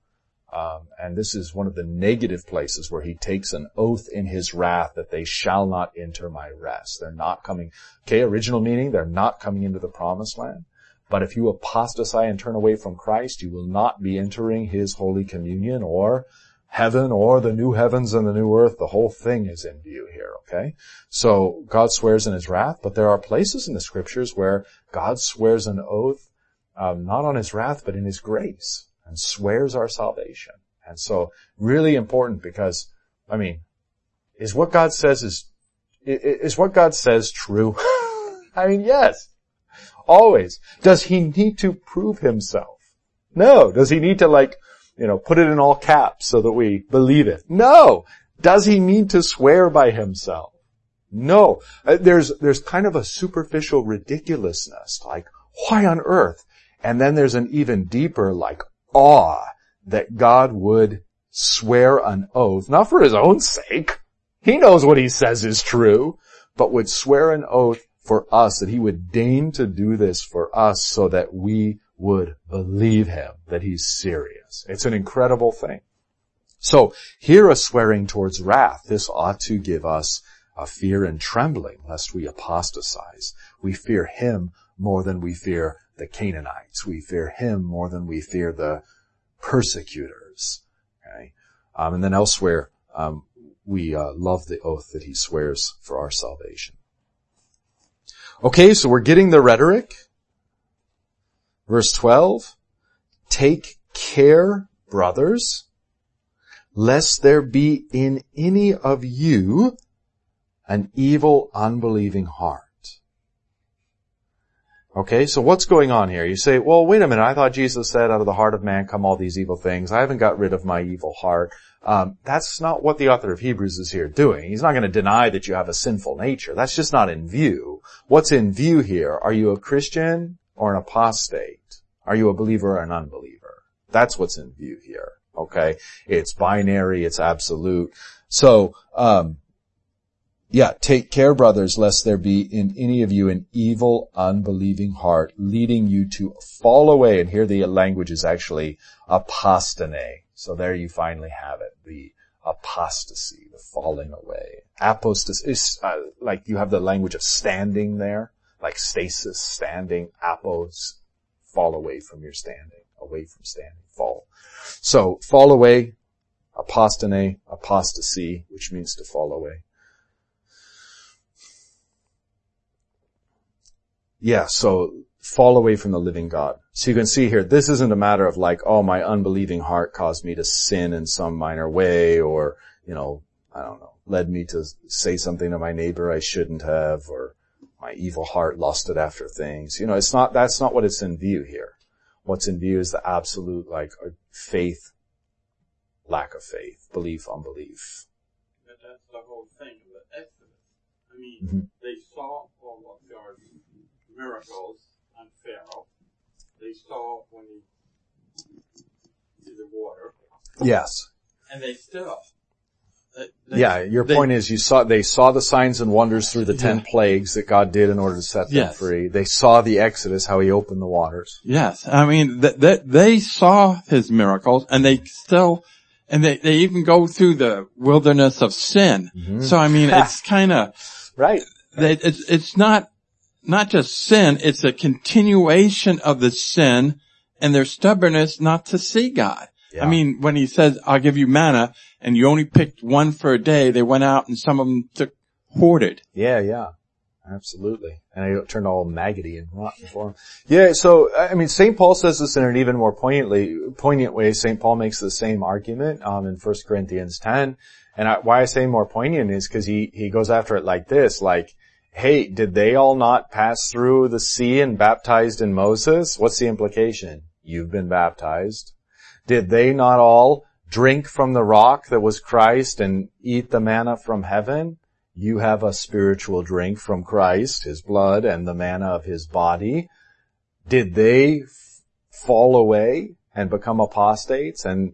Um, and this is one of the negative places where he takes an oath in his wrath that they shall not enter my rest. They're not coming, okay, original meaning, they're not coming into the promised land. But if you apostatize and turn away from Christ, you will not be entering His Holy Communion or heaven or the new heavens and the new earth. The whole thing is in view here, okay? So God swears in His wrath, but there are places in the scriptures where God swears an oath, um, not on His wrath, but in His grace and swears our salvation. And so really important because, I mean, is what God says is, is what God says true? I mean, yes. Always. Does he need to prove himself? No. Does he need to like, you know, put it in all caps so that we believe it? No. Does he need to swear by himself? No. Uh, there's, there's kind of a superficial ridiculousness, like, why on earth? And then there's an even deeper, like, awe that God would swear an oath, not for his own sake. He knows what he says is true, but would swear an oath for us, that he would deign to do this for us so that we would believe him, that he's serious. It's an incredible thing. So here a swearing towards wrath, this ought to give us a fear and trembling lest we apostatize. We fear him more than we fear the Canaanites. We fear him more than we fear the persecutors. Okay? Um, and then elsewhere, um, we uh, love the oath that he swears for our salvation. Okay, so we're getting the rhetoric. Verse 12. Take care, brothers, lest there be in any of you an evil, unbelieving heart. Okay, so what's going on here? You say, well, wait a minute, I thought Jesus said out of the heart of man come all these evil things. I haven't got rid of my evil heart. Um, that's not what the author of Hebrews is here doing. He's not going to deny that you have a sinful nature. That's just not in view. What's in view here? Are you a Christian or an apostate? Are you a believer or an unbeliever? That's what's in view here. Okay, it's binary. It's absolute. So, um, yeah, take care, brothers, lest there be in any of you an evil, unbelieving heart, leading you to fall away. And here the language is actually apostane. So there you finally have it, the apostasy, the falling away. Apostasy is uh, like you have the language of standing there, like stasis, standing, apos, fall away from your standing, away from standing, fall. So fall away, apostane, apostasy, which means to fall away. Yeah, so fall away from the living God. So you can see here, this isn't a matter of like, oh, my unbelieving heart caused me to sin in some minor way or, you know, I don't know, led me to say something to my neighbor I shouldn't have or my evil heart lusted after things. You know, it's not, that's not what it's in view here. What's in view is the absolute like faith, lack of faith, belief, unbelief. But that's the whole thing of the Exodus. I mean, mm-hmm. they saw all of God's miracles on Pharaoh. They saw when he did the water. Yes. And they still. They, yeah, your they, point is you saw, they saw the signs and wonders through the ten yeah. plagues that God did in order to set them yes. free. They saw the Exodus, how he opened the waters. Yes. I mean, that, that they saw his miracles and they still, and they, they even go through the wilderness of sin. Mm-hmm. So I mean, it's kind of, right. It's, it's not not just sin, it's a continuation of the sin and their stubbornness not to see God. Yeah. I mean, when he says, I'll give you manna, and you only picked one for a day, they went out and some of them took hoarded. Yeah, yeah. Absolutely. And they turned all maggoty and rotten for him. Yeah, so, I mean, St. Paul says this in an even more poignantly, poignant way. St. Paul makes the same argument, um, in 1 Corinthians 10. And I, why I say more poignant is because he, he goes after it like this, like, hey, did they all not pass through the sea and baptized in Moses? What's the implication? You've been baptized. Did they not all drink from the rock that was Christ and eat the manna from heaven? You have a spiritual drink from Christ, His blood and the manna of His body. Did they f- fall away and become apostates and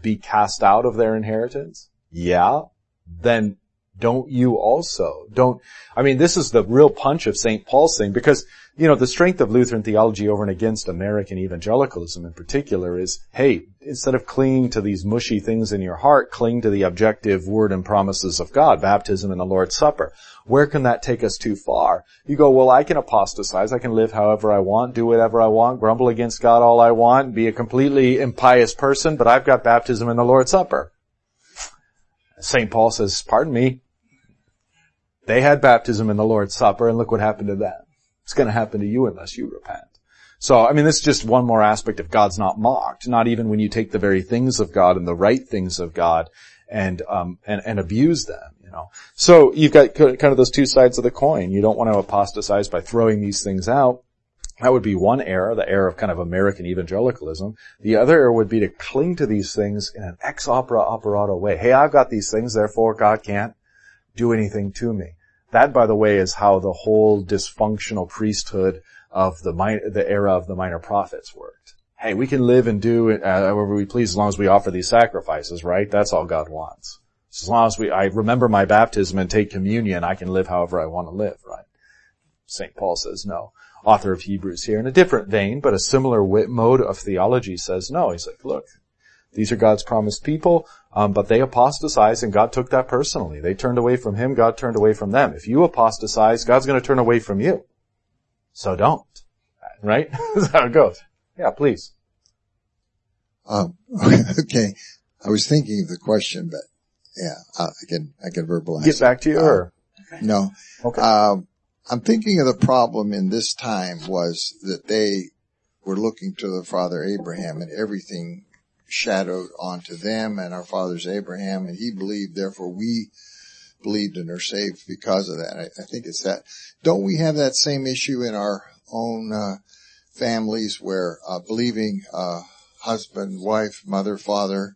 be cast out of their inheritance? Yeah. Then don't you also? Don't, I mean, this is the real punch of St. Paul's thing because, you know, the strength of Lutheran theology over and against American evangelicalism in particular is, hey, instead of clinging to these mushy things in your heart, cling to the objective word and promises of God, baptism and the Lord's Supper. Where can that take us too far? You go, well, I can apostatize, I can live however I want, do whatever I want, grumble against God all I want, be a completely impious person, but I've got baptism and the Lord's Supper. St. Paul says, pardon me, they had baptism in the Lord's Supper and look what happened to them. It's going to happen to you unless you repent. So, I mean, this is just one more aspect of God's not mocked. Not even when you take the very things of God and the right things of God and, um, and, and abuse them, you know. So you've got kind of those two sides of the coin. You don't want to apostatize by throwing these things out. That would be one error, the error of kind of American evangelicalism. The other error would be to cling to these things in an ex opere operato way. Hey, I've got these things, therefore God can't do anything to me. That, by the way, is how the whole dysfunctional priesthood of the the era of the minor prophets worked. Hey, we can live and do uh, however we please as long as we offer these sacrifices, right? That's all God wants. As long as we, I remember my baptism and take communion, I can live however I want to live, right? St. Paul says no. Author of Hebrews here in a different vein, but a similar mode of theology says no. He's like, look, these are God's promised people, um, but they apostatized and God took that personally. They turned away from Him, God turned away from them. If you apostatize, God's going to turn away from you. So don't. Right? That's how it goes. Yeah, please. Um, okay. I was thinking of the question, but yeah, I can, I can verbalize. Get back to you or? Uh, no. Okay. Um, I'm thinking of the problem in this time was that they were looking to the father Abraham and everything shadowed onto them and our fathers Abraham, and he believed, therefore we believed and are saved because of that. I, I think it's that. Don't we have that same issue in our own uh, families where uh, believing uh, husband, wife, mother, father,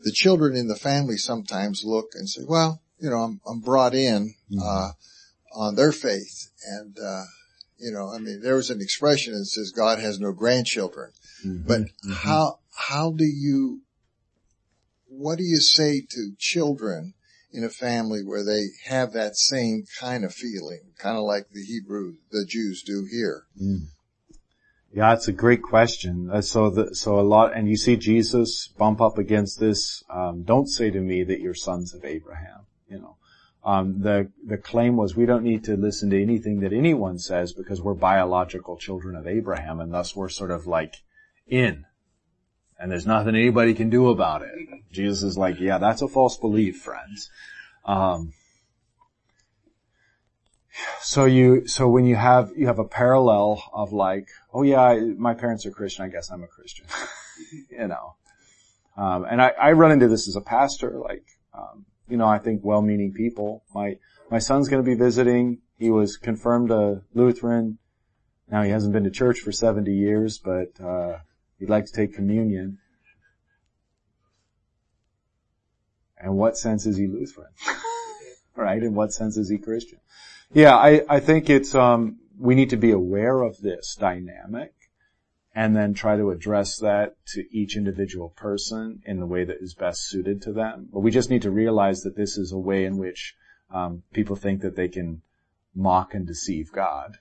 the children in the family sometimes look and say, well, you know, I'm, I'm brought in mm-hmm. on their faith. And, uh, you know, I mean, there was an expression that says God has no grandchildren. Mm-hmm. But mm-hmm. how, how do you, what do you say to children in a family where they have that same kind of feeling, kind of like the Hebrew, the Jews do here? Mm. Yeah, it's a great question. Uh, so the, so a lot, and you see Jesus bump up against this, um, don't say to me that you're sons of Abraham, you know. Um, the, the claim was we don't need to listen to anything that anyone says because we're biological children of Abraham and thus we're sort of like in. And there's nothing anybody can do about it. Jesus is like, yeah, that's a false belief, friends. Um, so you, so when you have, you have a parallel of like, oh yeah, my parents are Christian, I guess I'm a Christian. you know. Um, and I, I run into this as a pastor, like, um, you know, I think well-meaning people. My, my son's gonna be visiting. He was confirmed a Lutheran. Now he hasn't been to church for 70 years, but, uh, he'd like to take communion. And what sense is he Lutheran? right? In what sense is he Christian? Yeah, I, I think it's, um, we need to be aware of this dynamic and then try to address that to each individual person in the way that is best suited to them. But we just need to realize that this is a way in which um, people think that they can mock and deceive God.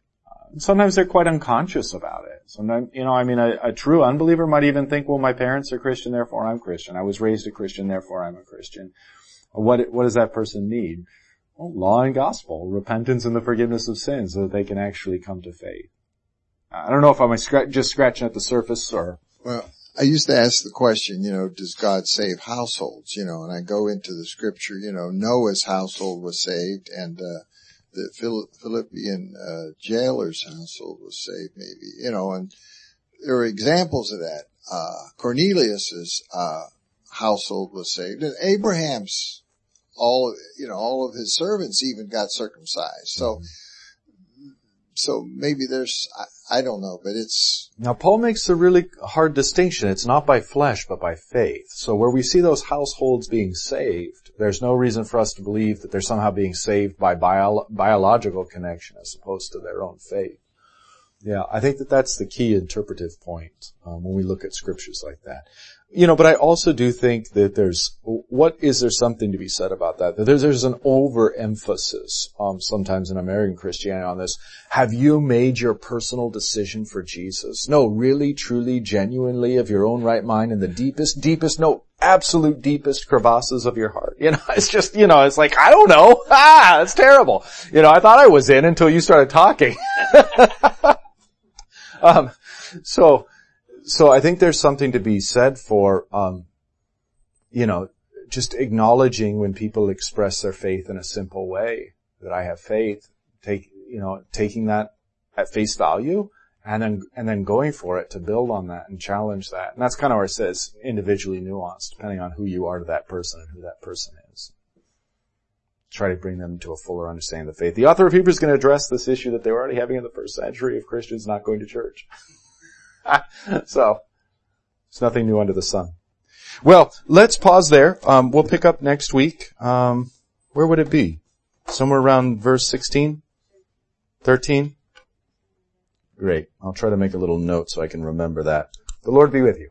Sometimes they're quite unconscious about it. Sometimes, you know, I mean, a, a, true unbeliever might even think, well, my parents are Christian, therefore I'm Christian. I was raised a Christian, therefore I'm a Christian. What, what does that person need? Well, law and gospel, repentance and the forgiveness of sins so that they can actually come to faith. I don't know if I'm just scratching at the surface or. Well, I used to ask the question, you know, does God save households? You know, and I go into the scripture, you know, Noah's household was saved and, uh, the Philippian, uh, jailer's household was saved maybe, you know, and there are examples of that. Uh, Cornelius's, uh, household was saved and Abraham's all, you know, all of his servants even got circumcised. So, mm-hmm. So maybe there's, I, I, don't know, but it's. Now Paul makes a really hard distinction. It's not by flesh, but by faith. So where we see those households being saved, there's no reason for us to believe that they're somehow being saved by bio, biological connection as opposed to their own faith. Yeah, I think that that's the key interpretive point um, when we look at scriptures like that. You know, but I also do think that there's, what is there something to be said about that? That there's, there's an overemphasis, um, sometimes in American Christianity on this. Have you made your personal decision for Jesus? No, really, truly, genuinely of your own right mind in the deepest, deepest, no, absolute deepest crevasses of your heart. You know, it's just, you know, it's like, I don't know. Ah, it's terrible. You know, I thought I was in until you started talking. um, so, so I think there's something to be said for, um, you know, just acknowledging when people express their faith in a simple way that I have faith, take, you know, taking that at face value and then, and then going for it to build on that and challenge that. And that's kind of where it says individually nuanced, depending on who you are to that person and who that person is. Try to bring them to a fuller understanding of the faith. The author of Hebrews is going to address this issue that they were already having in the first century of Christians not going to church. so, it's nothing new under the sun. Well, let's pause there. Um, we'll pick up next week. Um, where would it be? Somewhere around verse 16? 13? Great. I'll try to make a little note so I can remember that. The Lord be with you.